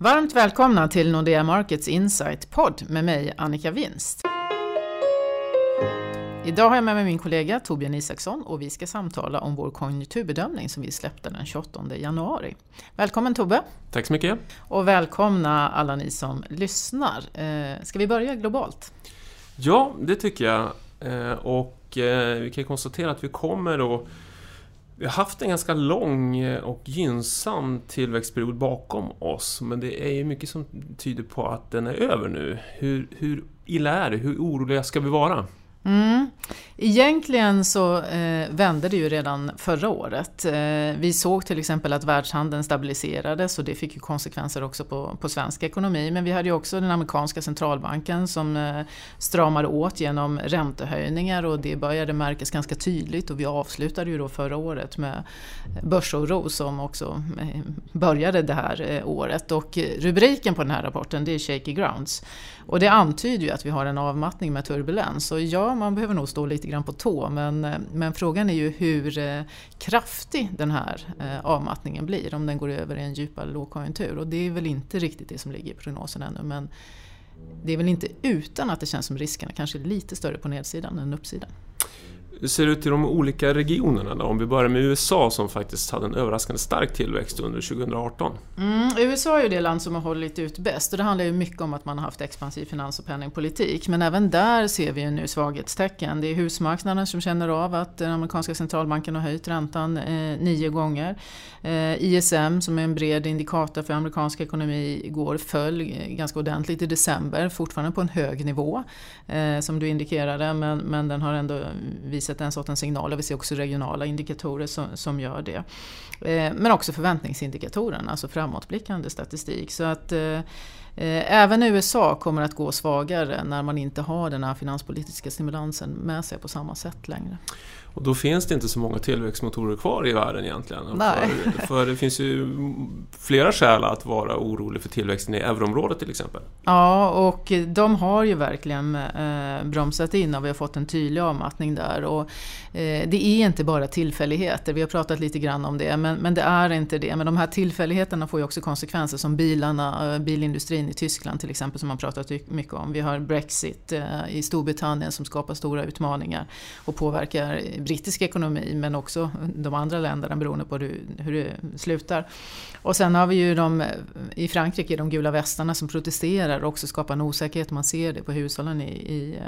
Varmt välkomna till Nordea Markets Insight-podd med mig Annika Winst. Idag har jag med mig min kollega Torbjörn Isaksson och vi ska samtala om vår konjunkturbedömning som vi släppte den 28 januari. Välkommen Tobbe! Tack så mycket! Och välkomna alla ni som lyssnar. Eh, ska vi börja globalt? Ja, det tycker jag. Eh, och eh, vi kan konstatera att vi kommer att vi har haft en ganska lång eh, och gynnsam tillväxtperiod bakom oss, men det är ju mycket som tyder på att den är över nu. Hur, hur illa är det? Hur oroliga ska vi vara? Mm. Egentligen så eh, vände det ju redan förra året. Eh, vi såg till exempel att världshandeln stabiliserades och det fick ju konsekvenser också på, på svensk ekonomi. Men vi hade ju också den amerikanska centralbanken som eh, stramade åt genom räntehöjningar och det började märkas ganska tydligt och vi avslutade ju då förra året med börsoro som också eh, började det här eh, året. Och eh, rubriken på den här rapporten det är Shaky Grounds. Och det antyder ju att vi har en avmattning med turbulens. Och ja, man behöver nog stå lite grann på tå men, eh, men frågan är ju hur eh, kraftig den här eh, avmattningen blir om den går över i en djupare lågkonjunktur. Och det är väl inte riktigt det som ligger i prognosen ännu men det är väl inte utan att det känns som riskerna kanske är lite större på nedsidan än uppsidan. Hur ser det ut i de olika regionerna då? Om vi börjar med USA som faktiskt hade en överraskande stark tillväxt under 2018. Mm, USA är ju det land som har hållit ut bäst och det handlar ju mycket om att man har haft expansiv finans och penningpolitik. Men även där ser vi ju nu svaghetstecken. Det är husmarknaden som känner av att den amerikanska centralbanken har höjt räntan eh, nio gånger. Eh, ISM som är en bred indikator för amerikansk ekonomi igår föll eh, ganska ordentligt i december, fortfarande på en hög nivå eh, som du indikerade men, men den har ändå visat visat den sortens signaler. Vi ser också regionala indikatorer som, som gör det. Eh, men också förväntningsindikatorerna, alltså framåtblickande statistik. Så att Eh, eh även USA kommer att gå svagare när man inte har den här finanspolitiska stimulansen med sig på samma sätt längre. Och då finns det inte så många tillväxtmotorer kvar i världen egentligen. För, för det finns ju flera skäl att vara orolig för tillväxten i euroområdet till exempel. Ja, och de har ju verkligen eh, bromsat in och vi har fått en tydlig avmattning där. Och, eh, det är inte bara tillfälligheter, vi har pratat lite grann om det, men, men det är inte det. Men de här tillfälligheterna får ju också konsekvenser som bilarna, eh, bilindustrin i Tyskland till exempel som man pratat mycket om. Vi har Brexit eh, i Storbritannien som skapar stora utmaningar och påverkar brittisk ekonomi men också de andra länderna beroende på hur det slutar. Och sen har vi ju de, i Frankrike de gula västarna som protesterar och också skapar en osäkerhet. Man ser det på hushållen i, i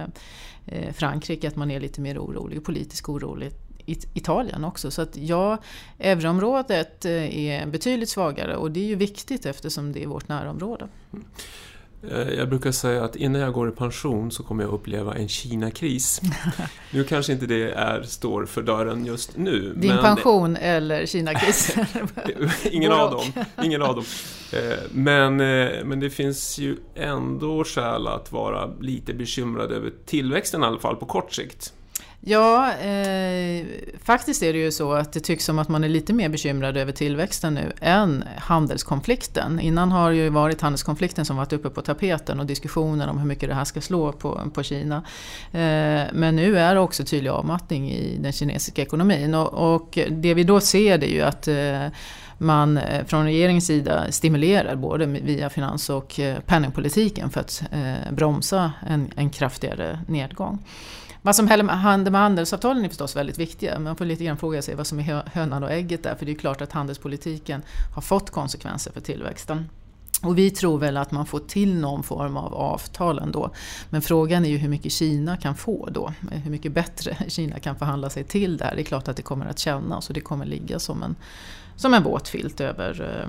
eh, Frankrike att man är lite mer orolig, politiskt orolig Italien också. Så att ja, euroområdet eh, är betydligt svagare och det är ju viktigt eftersom det är vårt närområde. Mm. Eh, jag brukar säga att innan jag går i pension så kommer jag uppleva en Kina-kris. nu kanske inte det är, står för dörren just nu. Din men... pension eller Kina-kris? ingen, av dem, ingen av dem. Eh, men, men det finns ju ändå skäl att vara lite bekymrad över tillväxten i alla fall på kort sikt. Ja, eh, faktiskt är det ju så att det tycks som att man är lite mer bekymrad över tillväxten nu än handelskonflikten. Innan har ju varit handelskonflikten som varit uppe på tapeten och diskussioner om hur mycket det här ska slå på, på Kina. Eh, men nu är det också tydlig avmattning i den kinesiska ekonomin och, och det vi då ser det är ju att eh, man eh, från regeringens sida stimulerar både via finans och eh, penningpolitiken för att eh, bromsa en, en kraftigare nedgång. Vad som händer med handelsavtalen är förstås väldigt viktiga. Man får lite grann fråga sig vad som är hönan och ägget där. För det är klart att handelspolitiken har fått konsekvenser för tillväxten. Och vi tror väl att man får till någon form av avtal ändå. Men frågan är ju hur mycket Kina kan få då. Hur mycket bättre Kina kan förhandla sig till där. Det är klart att det kommer att kännas och det kommer ligga som en, som en våt filt över,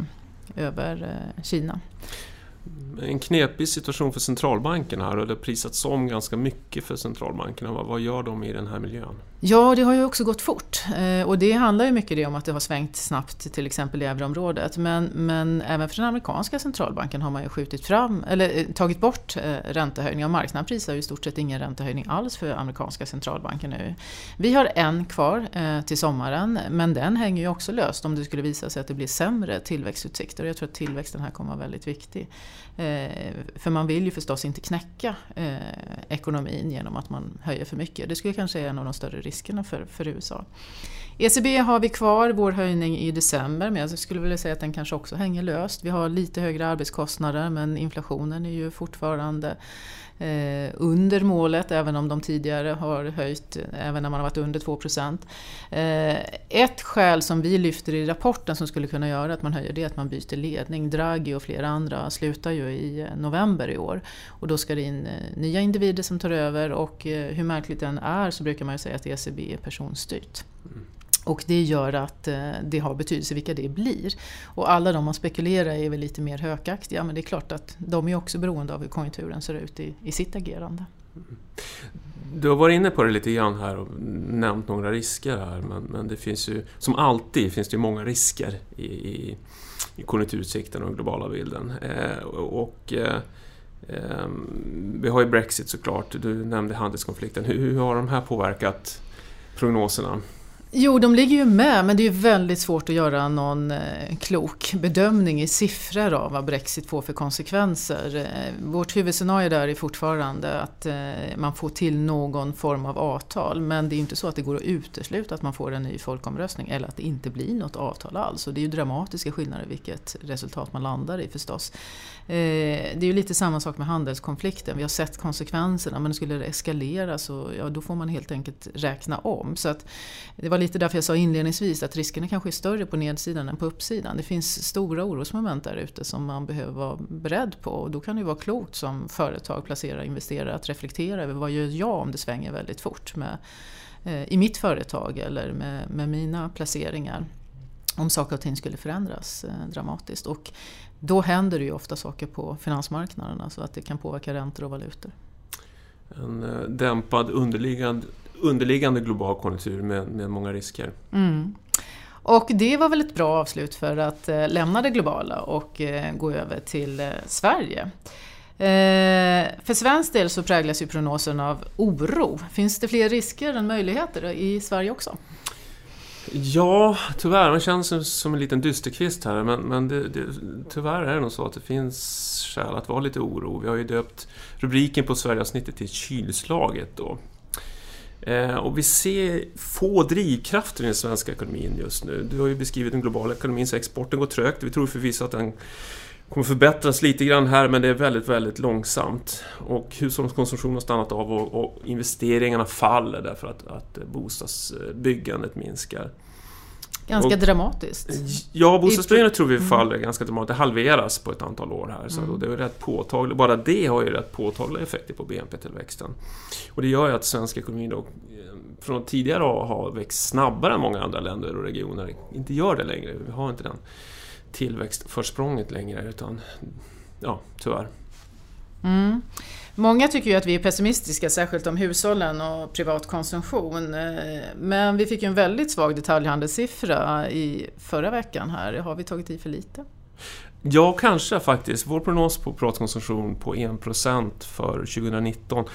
eh, över eh, Kina en knepig situation för centralbankerna här och det har prisats om ganska mycket för centralbankerna. Vad, vad gör de i den här miljön? Ja, det har ju också gått fort eh, och det handlar ju mycket om att det har svängt snabbt till exempel i euroområdet. Men, men även för den amerikanska centralbanken har man ju skjutit fram, eller eh, tagit bort eh, räntehöjningar. Marknaden prisar ju i stort sett ingen räntehöjning alls för amerikanska centralbanken nu. Vi har en kvar till sommaren men den hänger ju också löst om det skulle visa sig att det blir sämre tillväxtutsikter. Jag tror att tillväxten här kommer att vara väldigt viktig. Eh, för man vill ju förstås inte knäcka eh, ekonomin genom att man höjer för mycket. Det skulle kanske vara en av de större riskerna för, för USA. ECB har vi kvar vår höjning i december men jag skulle vilja säga att den kanske också hänger löst. Vi har lite högre arbetskostnader men inflationen är ju fortfarande eh, under målet även om de tidigare har höjt även när man har varit under 2 eh, Ett skäl som vi lyfter i rapporten som skulle kunna göra att man höjer det är att man byter ledning. Draghi och flera andra slutar ju i november i år och då ska det in eh, nya individer som tar över och eh, hur märkligt den är så brukar man ju säga att ECB är personstyrt. Mm. Och det gör att eh, det har betydelse vilka det blir. Och alla de man spekulerar är väl lite mer hökaktiga men det är klart att de är också beroende av hur konjunkturen ser ut i, i sitt agerande. Du har varit inne på det lite grann här och nämnt några risker här men, men det finns ju, som alltid finns det många risker i, i konjunkturutsikten och den globala bilden. Eh, och eh, eh, vi har ju Brexit såklart, du nämnde handelskonflikten. Hur, hur har de här påverkat prognoserna? Jo, de ligger ju med, men det är väldigt svårt att göra någon eh, klok bedömning i siffror av vad Brexit får för konsekvenser. Eh, vårt huvudscenario där är fortfarande att eh, man får till någon form av avtal, men det är ju inte så att det går att utesluta att man får en ny folkomröstning eller att det inte blir något avtal alls. Och det är ju dramatiska skillnader vilket resultat man landar i förstås. Det är ju lite samma sak med handelskonflikten. Vi har sett konsekvenserna, men skulle det eskalera så ja, då får man helt enkelt räkna om. Så att det var lite därför jag sa inledningsvis att riskerna kanske är större på nedsidan än på uppsidan. Det finns stora orosmoment där ute som man behöver vara beredd på och då kan det vara klokt som företag, placerare, investerare att reflektera över vad gör jag om det svänger väldigt fort med, eh, i mitt företag eller med, med mina placeringar om saker och ting skulle förändras eh, dramatiskt. Och då händer det ju ofta saker på finansmarknaderna så att det kan påverka räntor och valutor. En eh, dämpad underliggande underliggande global konjunktur med, med många risker. Mm. Och det var väl ett bra avslut för att eh, lämna det globala och eh, gå över till eh, Sverige. För svensk del så präglas ju prognosen av oro. Finns det fler risker än möjligheter i Sverige också? Ja, tyvärr. Man känns som en liten dysterkvist här men, men det, det, tyvärr är det nog så att det finns skäl att vara lite oro. Vi har ju döpt rubriken på Sverigeavsnittet till Kylslaget då. Eh, och vi ser få drivkrafter i den svenska ekonomin just nu. Du har ju beskrivit den globala ekonomin, så exporten går trögt. Vi tror förvisso att den kommer förbättras lite grann här, men det är väldigt, väldigt långsamt. Och hushållskonsumtionen har stannat av och, och investeringarna faller därför att, att bostadsbyggandet minskar. Ganska och, dramatiskt. Ja, bostadsbyggandet tror vi mm. faller mm. ganska dramatiskt. Det halveras på ett antal år här. Så mm. det är rätt påtagligt. Bara det har ju rätt påtagliga effekter på BNP-tillväxten. Och det gör ju att svensk ekonomi då, eh, från att tidigare ha växt snabbare än många andra länder och regioner, inte gör det längre. Vi har inte den tillväxtförsprånget längre, utan ja, tyvärr. Mm. Många tycker ju att vi är pessimistiska, särskilt om hushållen och privat konsumtion. Eh, men vi fick ju en väldigt svag detaljhandelssiffra i förra veckan här. Har vi tagit i för lite? Ja, kanske faktiskt. Vår prognos på privatkonsumtion på 1% för 2019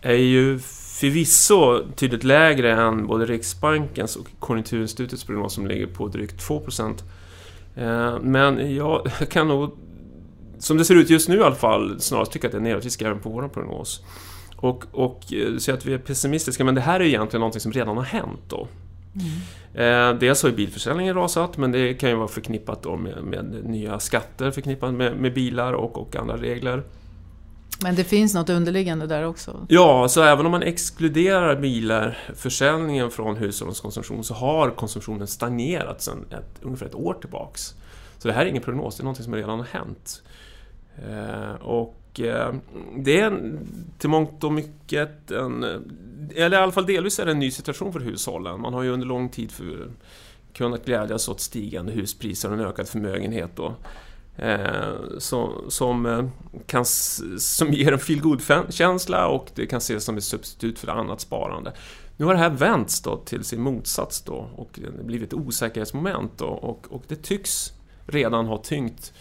är ju förvisso tydligt lägre än både Riksbankens och Konjunkturinstitutets prognos som ligger på drygt 2%. Eh, men jag kan nog som det ser ut just nu i alla fall, snarast tycker att det är nedåt även på vår prognos. Och, och eh, så att vi är pessimistiska, men det här är egentligen någonting som redan har hänt då. Mm. Eh, dels har ju bilförsäljningen rasat, men det kan ju vara förknippat då med, med nya skatter förknippat med, med bilar och, och andra regler. Men det finns något underliggande där också? Ja, så även om man exkluderar bilar, försäljningen från hushållens konsumtion, så har konsumtionen stagnerat sedan ett, ungefär ett år tillbaks. Så det här är ingen prognos, det är något som redan har hänt. Eh, och eh, det är till mångt och mycket en, eh, eller i alla fall delvis är det en ny situation för hushållen. Man har ju under lång tid för, kunnat glädjas åt stigande huspriser och en ökad förmögenhet. Då. Som, som, kan, som ger en feel känsla och det kan ses som ett substitut för annat sparande. Nu har det här vänts då till sin motsats då och det blivit ett osäkerhetsmoment då och, och det tycks redan ha tyngt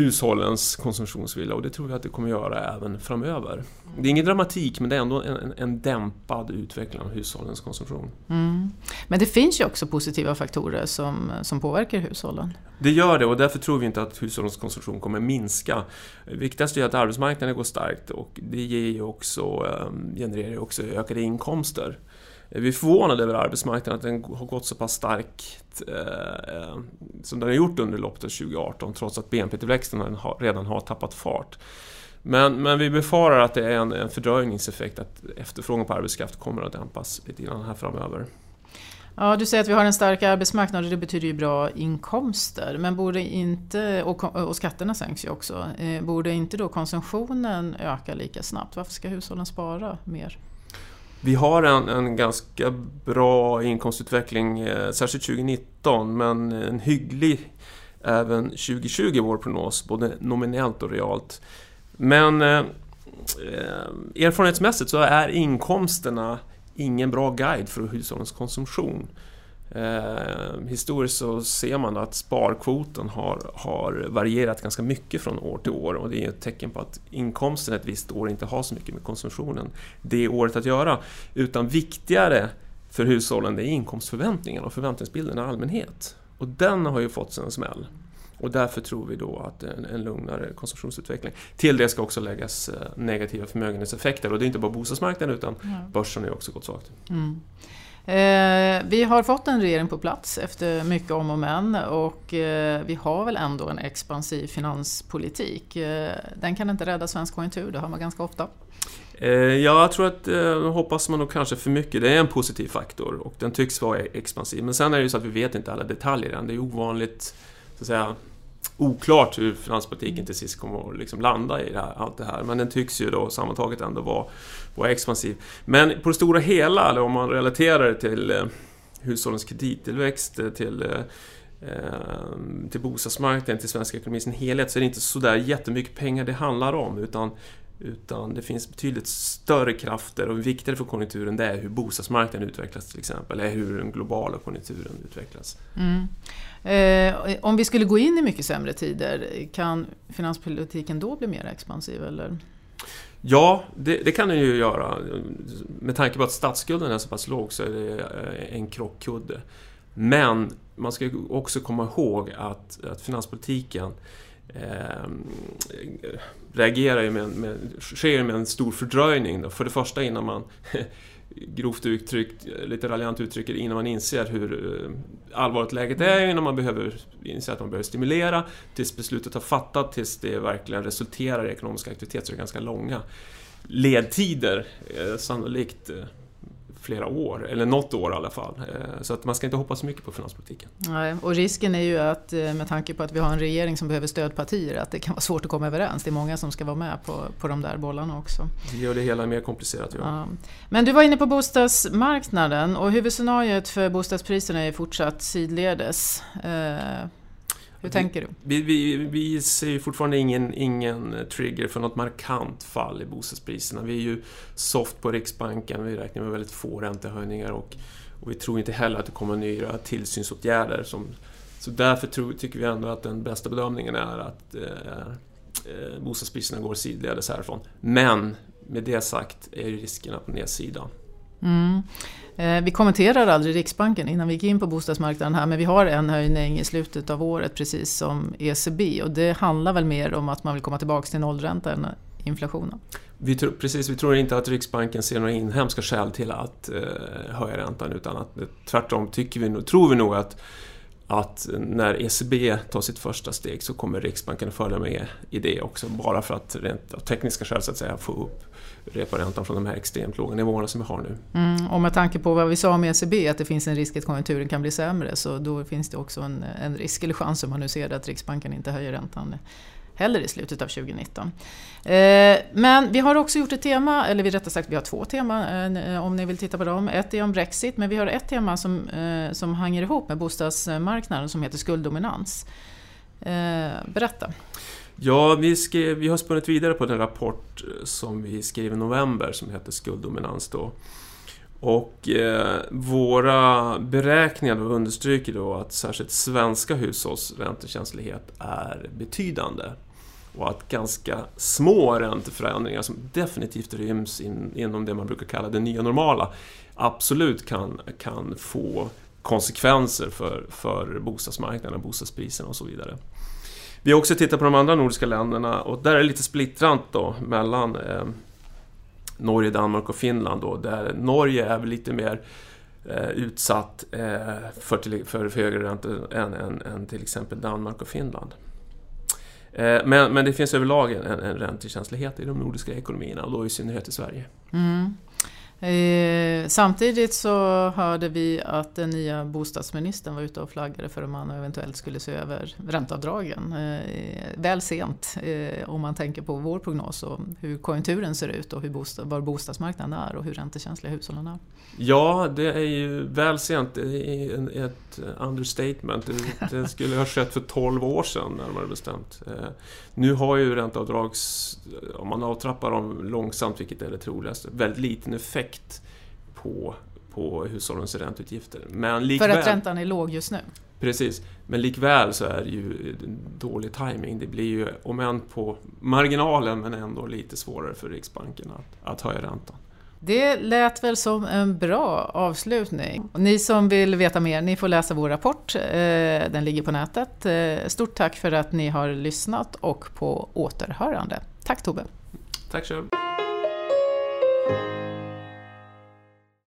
hushållens konsumtionsvilja och det tror vi att det kommer göra även framöver. Det är ingen dramatik men det är ändå en, en dämpad utveckling av hushållens konsumtion. Mm. Men det finns ju också positiva faktorer som, som påverkar hushållen. Det gör det och därför tror vi inte att hushållens konsumtion kommer minska. Viktigast är att arbetsmarknaden går starkt och det ger ju också, ehm, genererar också ökade inkomster. Eh, vi är förvånade över arbetsmarknaden, att den har gått så pass starkt eh, eh, som den har gjort under loppet av 2018 trots att BNP-tillväxten redan har tappat fart. Men, men vi befarar att det är en, en fördröjningseffekt, att efterfrågan på arbetskraft kommer att dämpas lite grann här framöver. Ja, du säger att vi har en stark arbetsmarknad och det betyder ju bra inkomster. Men borde inte, och, och skatterna sänks ju också, eh, borde inte då konsumtionen öka lika snabbt? Varför ska hushållen spara mer? Vi har en, en ganska bra inkomstutveckling, eh, särskilt 2019, men en hygglig även 2020 i vår prognos, både nominellt och realt. Men eh, eh, erfarenhetsmässigt så är inkomsterna ingen bra guide för hushållens konsumtion. Eh, historiskt så ser man att sparkvoten har, har varierat ganska mycket från år till år och det är ett tecken på att inkomsten ett visst år inte har så mycket med konsumtionen det året att göra. Utan viktigare för hushållen det är inkomstförväntningarna och förväntningsbilden i allmänhet. Och den har ju fått sig en smäll. Och därför tror vi då att en, en lugnare konsumtionsutveckling. Till det ska också läggas eh, negativa förmögenhetseffekter och det är inte bara bostadsmarknaden utan mm. börsen har ju också gått svagt. Mm. Eh, vi har fått en regering på plats efter mycket om och men och eh, vi har väl ändå en expansiv finanspolitik. Eh, den kan inte rädda svensk konjunktur, det hör man ganska ofta. Eh, ja, jag tror att, eh, hoppas man nog kanske för mycket. Det är en positiv faktor och den tycks vara expansiv. Men sen är det ju så att vi vet inte alla detaljer än. Det är ovanligt, så att säga, oklart hur finanspolitiken till sist kommer att liksom landa i det här, allt det här. Men den tycks ju då sammantaget ändå vara, vara expansiv. Men på det stora hela, eller om man relaterar det till eh, hushållens kredittillväxt, eh, till eh, eh, till bostadsmarknaden, till svensk ekonomi i sin helhet så är det inte sådär jättemycket pengar det handlar om utan utan det finns betydligt större krafter och viktigare för konjunkturen det är hur bostadsmarknaden utvecklas till exempel, eller hur den globala konjunkturen utvecklas. Mm. Eh, om vi skulle gå in i mycket sämre tider, kan finanspolitiken då bli mer expansiv? Eller? Ja, det, det, kan den ju göra. Med tanke på att statsskulden är så pass låg så är det eh, en krockkudde. Men man ska också komma ihåg att, att finanspolitiken eh, reagerar ju med, med, sker med en stor fördröjning. Då. För det första innan man grovt uttryckt, lite raljant uttrycker innan man inser hur eh, allvarligt läget är, innan man behöver inse att man behöver stimulera, tills beslutet har fattat, tills det verkligen resulterar i ekonomisk aktivitet, så är det ganska långa ledtider. Eh, sannolikt eh, flera år, eller något år i alla fall. Eh, så att man ska inte hoppas så mycket på finanspolitiken. Nej, och risken är ju att eh, med tanke på att vi har en regering som behöver stödpartier, att det kan vara svårt att komma överens. Det är många som ska vara med på, på de där bollarna också. Det gör det hela mer komplicerat. Ja. Men du var inne på bostadsmarknaden och huvudscenariot för bostadspriserna är fortsatt sidledes. Hur tänker du? Vi, vi, vi ser fortfarande ingen, ingen trigger för något markant fall i bostadspriserna. Vi är ju soft på Riksbanken, vi räknar med väldigt få räntehöjningar och, och vi tror inte heller att det kommer nya tillsynsåtgärder. Som, så därför tror, tycker vi ändå att den bästa bedömningen är att eh, eh bostadspriserna går sidledes härifrån. Men med det sagt är riskerna på nedsidan. Mm. Eh, vi kommenterar aldrig Riksbanken innan vi gick in på bostadsmarknaden här men vi har en höjning i slutet av året precis som ECB och det handlar väl mer om att man vill komma tillbaka till nollränta än inflationen. Vi tror, precis, vi tror inte att Riksbanken ser några inhemska skäl till att eh, höja räntan utan att tvärtom tycker vi, tror vi nog att att när ECB tar sitt första steg så kommer Riksbanken att följa med i det också bara för att rent av tekniska skäl så att säga få upp reporäntan från de här extremt låga nivåerna som vi har nu. Mm, och med tanke på vad vi sa om ECB, att det finns en risk att konjunkturen kan bli sämre, så då finns det också en, en risk, eller chans om man nu ser det, att Riksbanken inte höjer räntan heller i slutet av 2019. Eh, men vi har också gjort ett tema, eller vi rättare sagt vi har två teman eh, eh, om ni vill titta på dem. Ett är om Brexit, men vi har ett tema som, som hänger ihop med bostadsmarknaden som heter skulddominans. Berätta. Ja, vi, skrev, vi har spunnit vidare på den rapport som vi skrev i november som heter Skulddominans. Då. Och eh, våra beräkningar då understryker då att särskilt svenska hushålls räntekänslighet är betydande och att ganska små ränteförändringar som definitivt ryms in, inom det man brukar kalla det nya normala absolut kan, kan få konsekvenser för, för bostadsmarknaden, bostadspriserna och så vidare. Vi har också tittat på de andra nordiska länderna och där är det lite splittrant då mellan eh, Norge, Danmark och Finland då, där Norge är väl lite mer eh, utsatt eh, för, till, för, för högre räntor än, än, än, till exempel Danmark och Finland. Eh, men, men det finns överlag en, en räntekänslighet i de nordiska ekonomierna och då i synnerhet i Sverige. Mm. Eh, samtidigt så hörde vi att den nya bostadsministern var ute och flaggade för att man eventuellt skulle se över ränteavdragen. Eh, väl sent eh, om man tänker på vår prognos och hur konjunkturen ser ut och hur bostad, var bostadsmarknaden är och hur räntekänsliga hushållen är. Ja, det är ju väl sent. Det är ett understatement. Det, det skulle ha skett för 12 år sedan närmare bestämt. Eh, nu har ju ränteavdrags, om man avtrappar dem långsamt, vilket är det troligaste, väldigt liten effekt effekt på, på hushållens ränteutgifter. Men likväl, För att räntan är låg just nu? Precis, men likväl så är det ju dålig timing. Det blir ju, om än på marginalen, men ändå lite svårare för Riksbanken att, att höja räntan. Det lät väl som en bra avslutning. Ni som vill veta mer, ni får läsa vår rapport. Eh, den ligger på nätet. Eh, stort tack för att ni har lyssnat och på återhörande. Tack Tobbe! Tack själv!